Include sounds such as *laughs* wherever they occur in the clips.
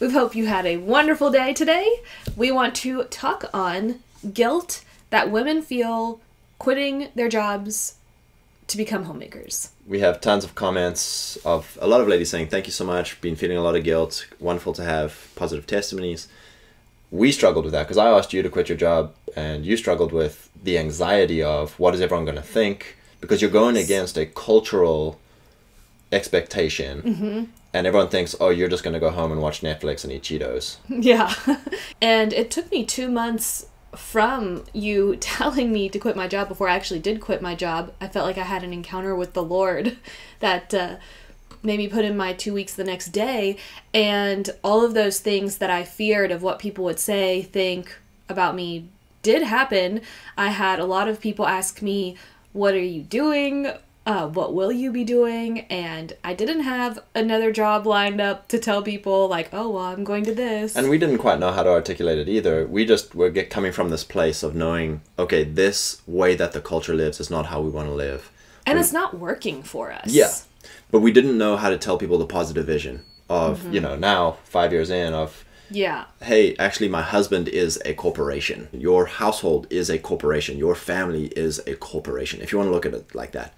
We hope you had a wonderful day today. We want to talk on guilt that women feel quitting their jobs to become homemakers. We have tons of comments of a lot of ladies saying, Thank you so much, been feeling a lot of guilt. Wonderful to have positive testimonies. We struggled with that because I asked you to quit your job and you struggled with the anxiety of what is everyone going to think because you're going against a cultural expectation Mm-hmm. And everyone thinks, oh, you're just going to go home and watch Netflix and eat Cheetos. *laughs* Yeah. *laughs* and it took me two months from you *laughs* telling me to quit my job before I actually did quit my job. I felt like I had an encounter with the Lord that uh, made me put in my two weeks the next day. And all of those things that I feared of what people would say, think about me did happen. I had a lot of people ask me, What are you doing? Uh, what will you be doing? And I didn't have another job lined up to tell people, like, oh, well, I'm going to this. And we didn't quite know how to articulate it either. We just were get, coming from this place of knowing, okay, this way that the culture lives is not how we want to live. and it's not working for us. Yeah. But we didn't know how to tell people the positive vision of, Mm-hmm. you know, now, five years in, of, Yeah. hey, actually, my husband is a corporation. Your household is a corporation. Your family is a corporation. If you want to look at it like that,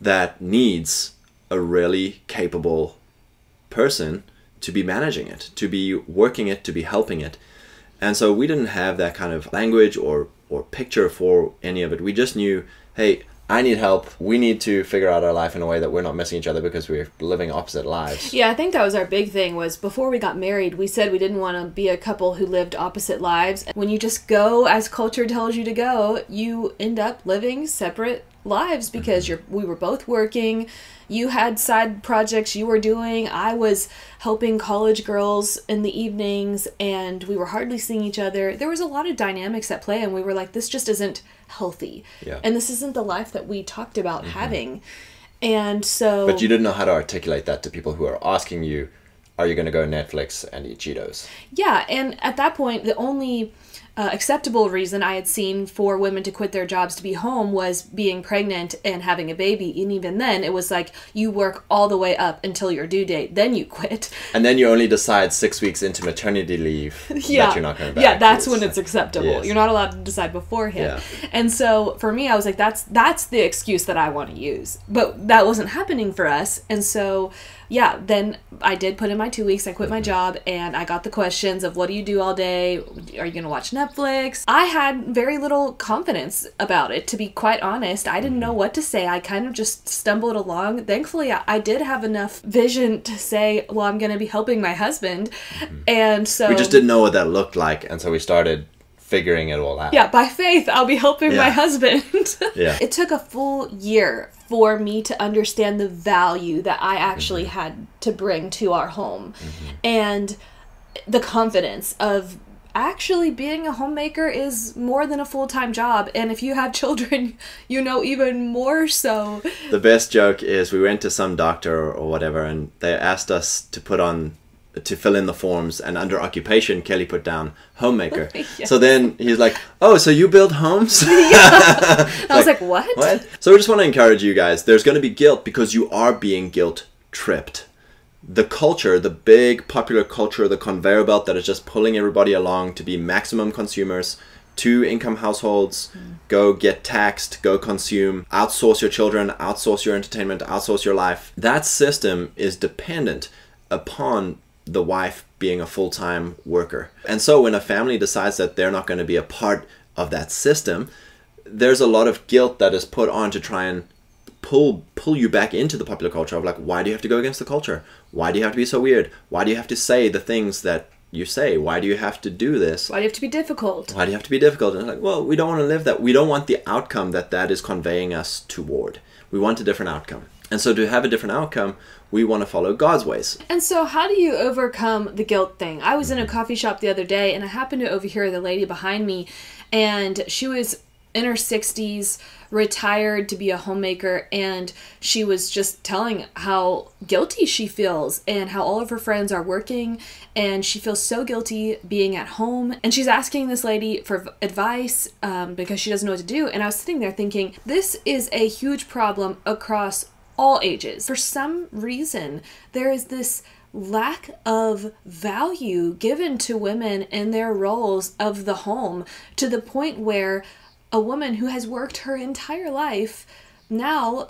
that needs a really capable person to be managing it, to be working it, to be helping it. And so we didn't have that kind of language or, or picture for any of it. We just knew, hey, I need help. We need to figure out our life in a way that we're not missing each other because we're living opposite lives. Yeah, I think that was our big thing was before we got married, we said we didn't want to be a couple who lived opposite lives. When you just go as culture tells you to go, you end up living separate lives because mm-hmm. you're we were both working. You had side projects you were doing. I was helping college girls in the evenings and we were hardly seeing each other. There was a lot of dynamics at play and we were like this just isn't healthy. Yeah. And this isn't the life that we talked about mm-hmm. having. And so But you didn't know how to articulate that to people who are asking you, are you going to go Netflix and eat Cheetos? Yeah, and at that point, the only uh, acceptable reason I had seen for women to quit their jobs to be home was being pregnant and having a baby. And even then, it was like you work all the way up until your due date, then you quit. And then you only decide six weeks into maternity leave *laughs* yeah, that you're not going back. yeah, that's when it's acceptable. Yes. You're not allowed to decide beforehand. Yeah. And so for me, I was like, that's that's the excuse that I want to use. But that wasn't happening for us, and so yeah, then I did put in my two weeks. I quit Mm-hmm. my job, and I got the questions of what do you do all day? Are you going to watch Netflix? I had very little confidence about it, to be quite honest. I didn't know Mm-hmm. what to say. I kind of just stumbled along. Thankfully, I, I did have enough vision to say, well, I'm going to be helping my husband, and so Mm-hmm. We just didn't know what that looked like, and so we started figuring it all out. yeah, by faith, I'll be helping my husband. *laughs* Yeah. It took a full year for me to understand the value that I actually Mm-hmm. had to bring to our home and the confidence of actually being a homemaker is more than a full-time job and if you have *laughs* children you know even more so The best joke is we went to some doctor or whatever, and they asked us to put on to fill in the forms, and under occupation, Kelli put down homemaker. *laughs* Yes. So then he's like, "Oh, so you build homes?" *laughs* *laughs* i was like what What? So we just want to encourage you guys. There's going to be guilt because you are being guilt tripped. The culture, the big popular culture, the conveyor belt that is just pulling everybody along to be maximum consumers, two income households, mm. go get taxed, go consume, outsource your children, outsource your entertainment, outsource your life. That system is dependent upon the wife being a full time worker. And so when a family decides that they're not going to be a part of that system, there's a lot of guilt that is put on to try and pull pull you back into the popular culture of like why do you have to go against the culture? Why do you have to be so weird? Why do you have to say the things that you say? Why do you have to do this? Why do you have to be difficult? Why do you have to be difficult? And it's like well we don't want to live that we don't want the outcome that that is conveying us toward. We want a different outcome. And so to have a different outcome we want to follow god's ways And so, how do you overcome the guilt thing? I was in a coffee shop the other day and I happened to overhear the lady behind me, and she was in her 60s, retired to be a homemaker, and she was just telling how guilty she feels and how all of her friends are working, and she feels so guilty being at home. And she's asking this lady for advice um, because she doesn't know what to do. And I was sitting there thinking, this is a huge problem across all ages. For some reason, there is this lack of value given to women in their roles of the home to the point where a woman who has worked her entire life now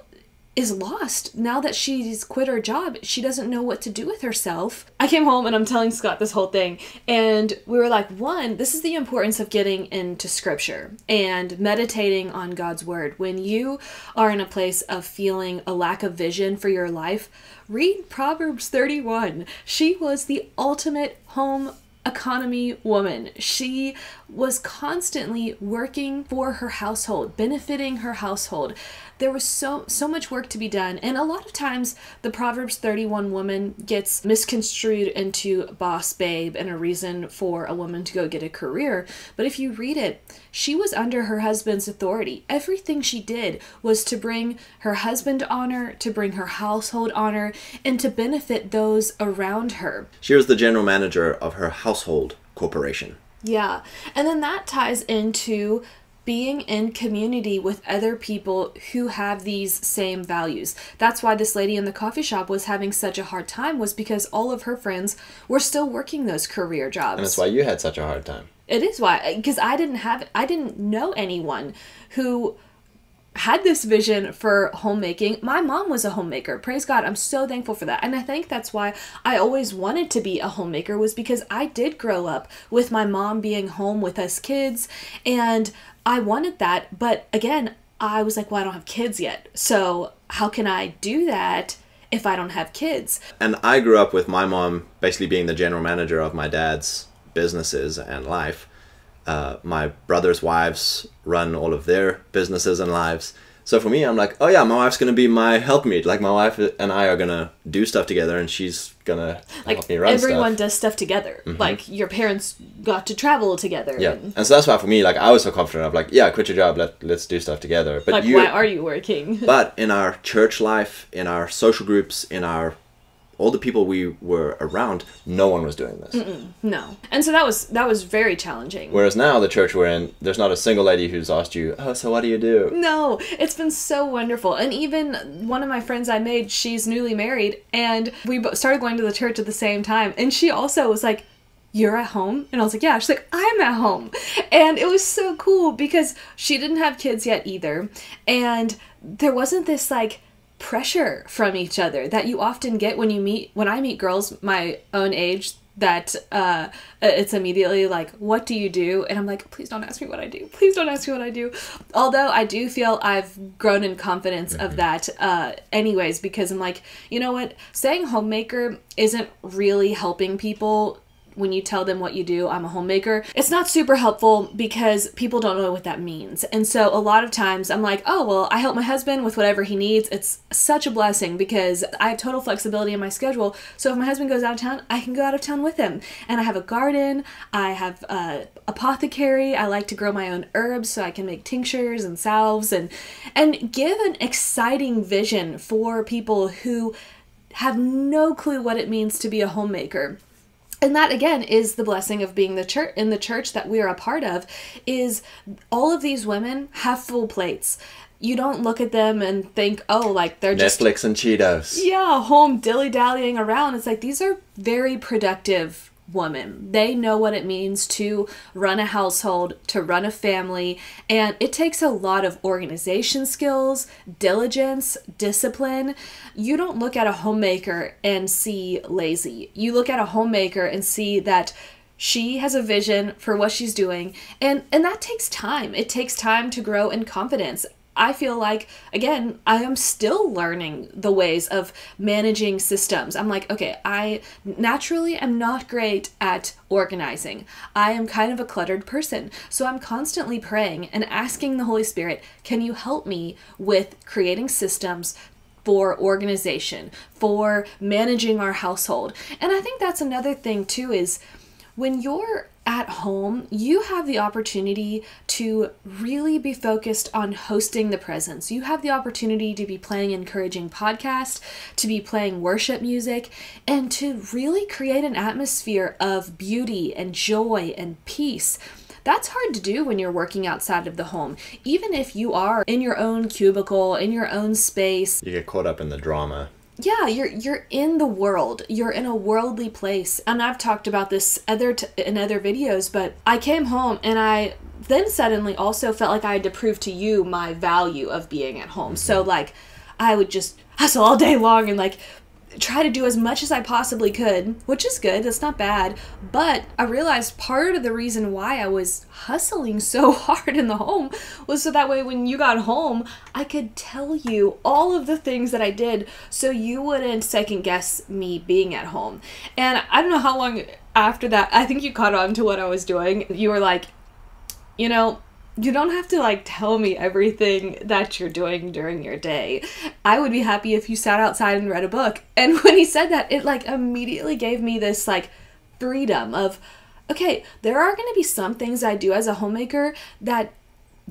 is lost now that she's quit her job. She doesn't know what to do with herself. I came home and I'm telling Scott this whole thing, and we were like, one, this is the importance of getting into scripture and meditating on God's word. When you are in a place of feeling a lack of vision for your life, read Proverbs 31. She was the ultimate home economy woman. She was constantly working for her household, benefiting her household. There was so so much work to be done, and a lot of times the Proverbs 31 woman gets misconstrued into boss babe and a reason for a woman to go get a career. But if you read it, she was under her husband's authority. Everything she did was to bring her husband honor, to bring her household honor, and to benefit those around her. She was the general manager of her household corporation. Yeah. And then that ties into being in community with other people who have these same values. That's why this lady in the coffee shop was having such a hard time was because all of her friends were still working those career jobs. And that's why you had such a hard time. It is why because I didn't have I didn't know anyone who had this vision for homemaking. My mom was a homemaker. Praise God. I'm so thankful for that. And I think that's why I always wanted to be a homemaker was because I did grow up with my mom being home with us kids and I wanted that, but again, I was like, well, I don't have kids yet. So, how can I do that if I don't have kids? And I grew up with my mom basically being the general manager of my dad's businesses and life uh, my brother's wives run all of their businesses and lives. So for me, I'm like, oh yeah, my wife's gonna be my helpmeet. Like my wife and I are gonna do stuff together, and she's gonna like help me run everyone stuff. does stuff together. Mm-hmm. Like your parents got to travel together. Yeah, and, and so that's why for me, like I was so confident of like, yeah, quit your job, let let's do stuff together. But like you, why are you working? but in our church life, in our social groups, in our all the people we were around, no one was doing this. no, and so that was that was very challenging. Whereas now, the church we're in, there's not a single lady who's asked you, oh, so what do you do? No, it's been so wonderful. And even one of my friends I made, she's newly married, and we started going to the church at the same time. And she also was like, You're at home? And I was like, Yeah. She's like, I'm at home. And it was so cool because she didn't have kids yet either. And there wasn't this like, pressure from each other that you often get when you meet when I meet girls my own age that uh it's immediately like what do you do? And i'm like please don't ask me what i do. Please don't ask me what i do. Although i do feel i've grown in confidence of that uh anyways because i'm like you know what? Saying homemaker isn't really helping people when you tell them what you do, I'm a homemaker, it's not super helpful because people don't know what that means. And so a lot of times I'm like, oh, well, I help my husband with whatever he needs. It's such a blessing because I have total flexibility in my schedule. So if my husband goes out of town, I can go out of town with him. And I have a garden, I have a apothecary, I like to grow my own herbs so I can make tinctures and salves and and give an exciting vision for people who have no clue what it means to be a homemaker and that again is the blessing of being the church in the church that we are a part of is all of these women have full plates you don't look at them and think oh like they're just Netflix and Cheetos. yeah home dilly dallying around it's like these are very productive women they know what it means to run a household to run a family and it takes a lot of organization skills diligence discipline. You don't look at a homemaker and see lazy. You look at a homemaker and see that she has a vision for what she's doing and and that takes time. It takes time to grow in confidence I feel like, again, I am still learning the ways of managing systems. I'm like, okay, I naturally am not great at organizing. I am kind of a cluttered person. So I'm constantly praying and asking the Holy Spirit, can you help me with creating systems? For organization, for managing our household. And I think that's another thing too is when you're at home, you have the opportunity to really be focused on hosting the presence. You have the opportunity to be playing encouraging podcasts, to be playing worship music, and to really create an atmosphere of beauty and joy and peace. That's hard to do when you're working outside of the home. Even if you are in your own cubicle, in your own space, You get caught up in the drama. Yeah you're you're in the world. You're in a worldly place. And i've talked about this other t- in other videos but i came home and i then suddenly also felt like i had to prove to you my value of being at home. So like i would just hustle all day long and like try to do as much as I possibly could, which is good. That's not bad. But I realized part of the reason why I was hustling *laughs* so hard in the home was so that way when you got home, I could tell you all of the things that I did so you wouldn't second guess me being at home. And I don't know how long after that, I think you caught on to what I was doing. You were like, you know, you don't have to like tell me everything that you're doing during your day. I would be happy if you sat outside and read a book. *laughs* And when he said that, it like immediately gave me this like freedom of okay, there are going to be some things I do as a homemaker that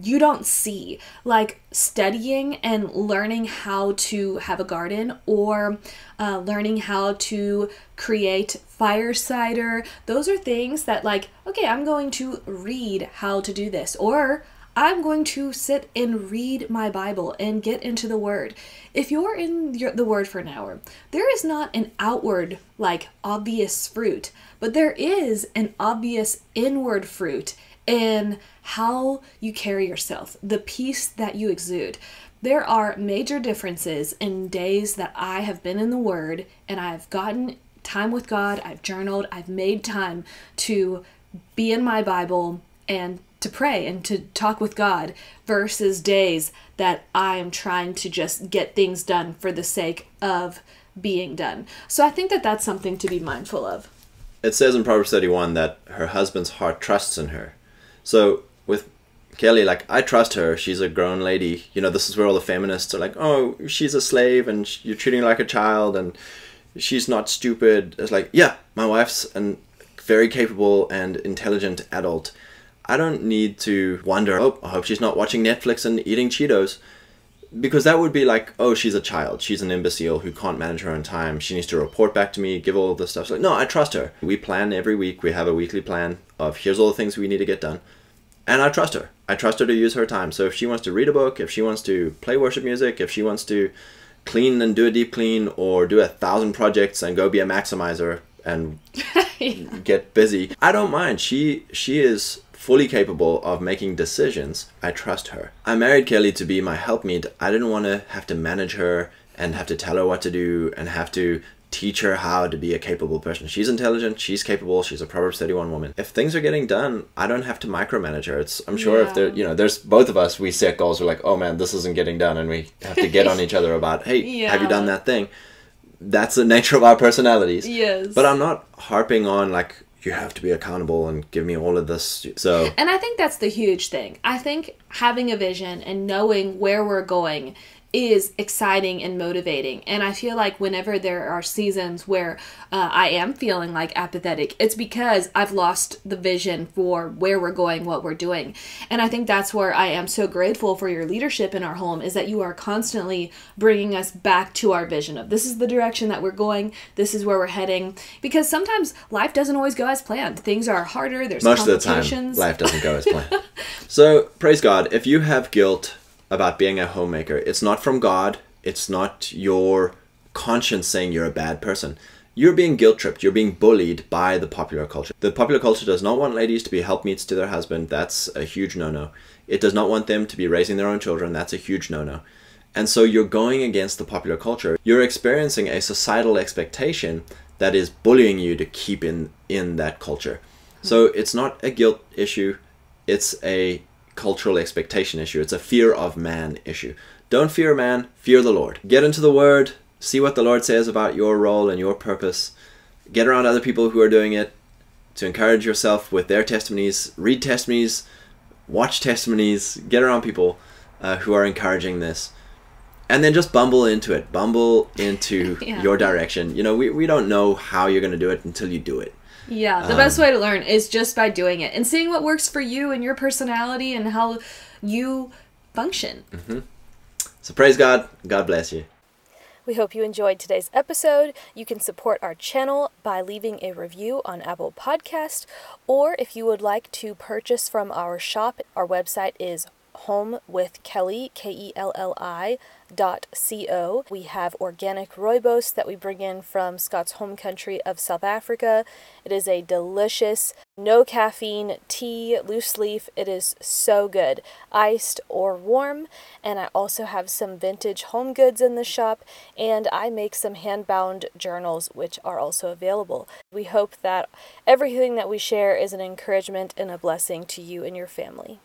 you don't see, like studying and learning how to have a garden or uh, learning how to create fire cider. Those are things that, like, okay, I'm going to read how to do this, or I'm going to sit and read my Bible and get into the Word. If you're in your, the Word for an hour, there is not an outward, like, obvious fruit, but there is an obvious inward fruit in how you carry yourself, the peace that you exude. There are major differences in days that I have been in the Word and I've gotten time with God, I've journaled, I've made time to be in my Bible and to pray and to talk with God versus days that I am trying to just get things done for the sake of being done. So I think that that's something to be mindful of. It says in Proverbs 31 that her husband's heart trusts in her. So Kelli, like I trust her. She's a grown lady. You know, this is where all the feminists are like, "Oh, she's a slave, and you're treating her like a child, and she's not stupid." It's like, yeah, my wife's a very capable and intelligent adult. I don't need to wonder. Oh, I hope she's not watching Netflix and eating Cheetos, because that would be like, oh, she's a child. She's an imbecile who can't manage her own time. She needs to report back to me, give all this stuff. No, I trust her. We plan every week. We have a weekly plan of here's all the things we need to get done and I trust her. I trust her to use her time. So if she wants to read a book, if she wants to play worship music, if she wants to clean and do a deep clean or do a thousand projects and go be a maximizer and *laughs* yeah. get busy, I don't mind. She she is fully capable of making decisions. I trust her. I married Kelli to be my helpmeet. I didn't want to have to manage her and have to tell her what to do and have to teach her how to be a capable person. She's intelligent, she's capable, she's a Proverbs 31 woman. If things are getting done, I don't have to micromanage her. It's I'm sure yeah. if there you know, there's both of us we set goals, we're like, oh man, this isn't getting done and we have to get on each other about, hey, yeah. have you done that thing? That's the *laughs* nature of our personalities. Yes. But I'm not harping on like you have to be accountable and give me all of this. So And I think that's the huge thing. I think having a vision and knowing where we're going is exciting and motivating. And I feel like whenever there are seasons where uh, I am feeling like apathetic, it's because I've lost the vision for where we're going, what we're doing. And I think that's where I am so grateful for your leadership in our home is that you are constantly bringing us back to our vision of this is the direction that we're going, this is where we're heading. Because sometimes life doesn't always go as planned. Things are harder, there's Most of the time, life doesn't go as planned. *laughs* so, praise God, if you have guilt, about being a homemaker. It's not from God. It's not your conscience saying you're a bad person. You're being guilt tripped. You're being bullied by the popular culture. The popular culture does not want ladies to be helpmeets to their husband. That's a huge no no. It does not want them to be raising their own children. That's a huge no no. And so you're going against the popular culture. You're experiencing a societal expectation that is bullying you to keep in in that culture. So it's not a guilt issue. It's a cultural expectation issue. It's a fear of man issue. Don't fear man, fear the Lord. Get into the Word, see what the Lord says about your role and your purpose. Get around other people who are doing it to encourage yourself with their testimonies. Read testimonies, watch testimonies, get around people uh, who are encouraging this. And then just bumble into it. Bumble into *laughs* yeah. your direction. You know, we, we don't know how you're going to do it until you do it. Yeah, the um, best way to learn is just by doing it and seeing what works for you and your personality and how you function. Mm-hmm. So praise God. God bless you. We hope you enjoyed today's episode. You can support our channel by leaving a review on Apple Podcast, or if you would like to purchase from our shop, our website is home with Kelli K E L L I dot Co. We have organic rooibos that we bring in from Scott's home country of South Africa. It is a delicious, no caffeine tea, loose leaf. It is so good, iced or warm. And I also have some vintage home goods in the shop, and I make some hand bound journals, which are also available. We hope that everything that we share is an encouragement and a blessing to you and your family.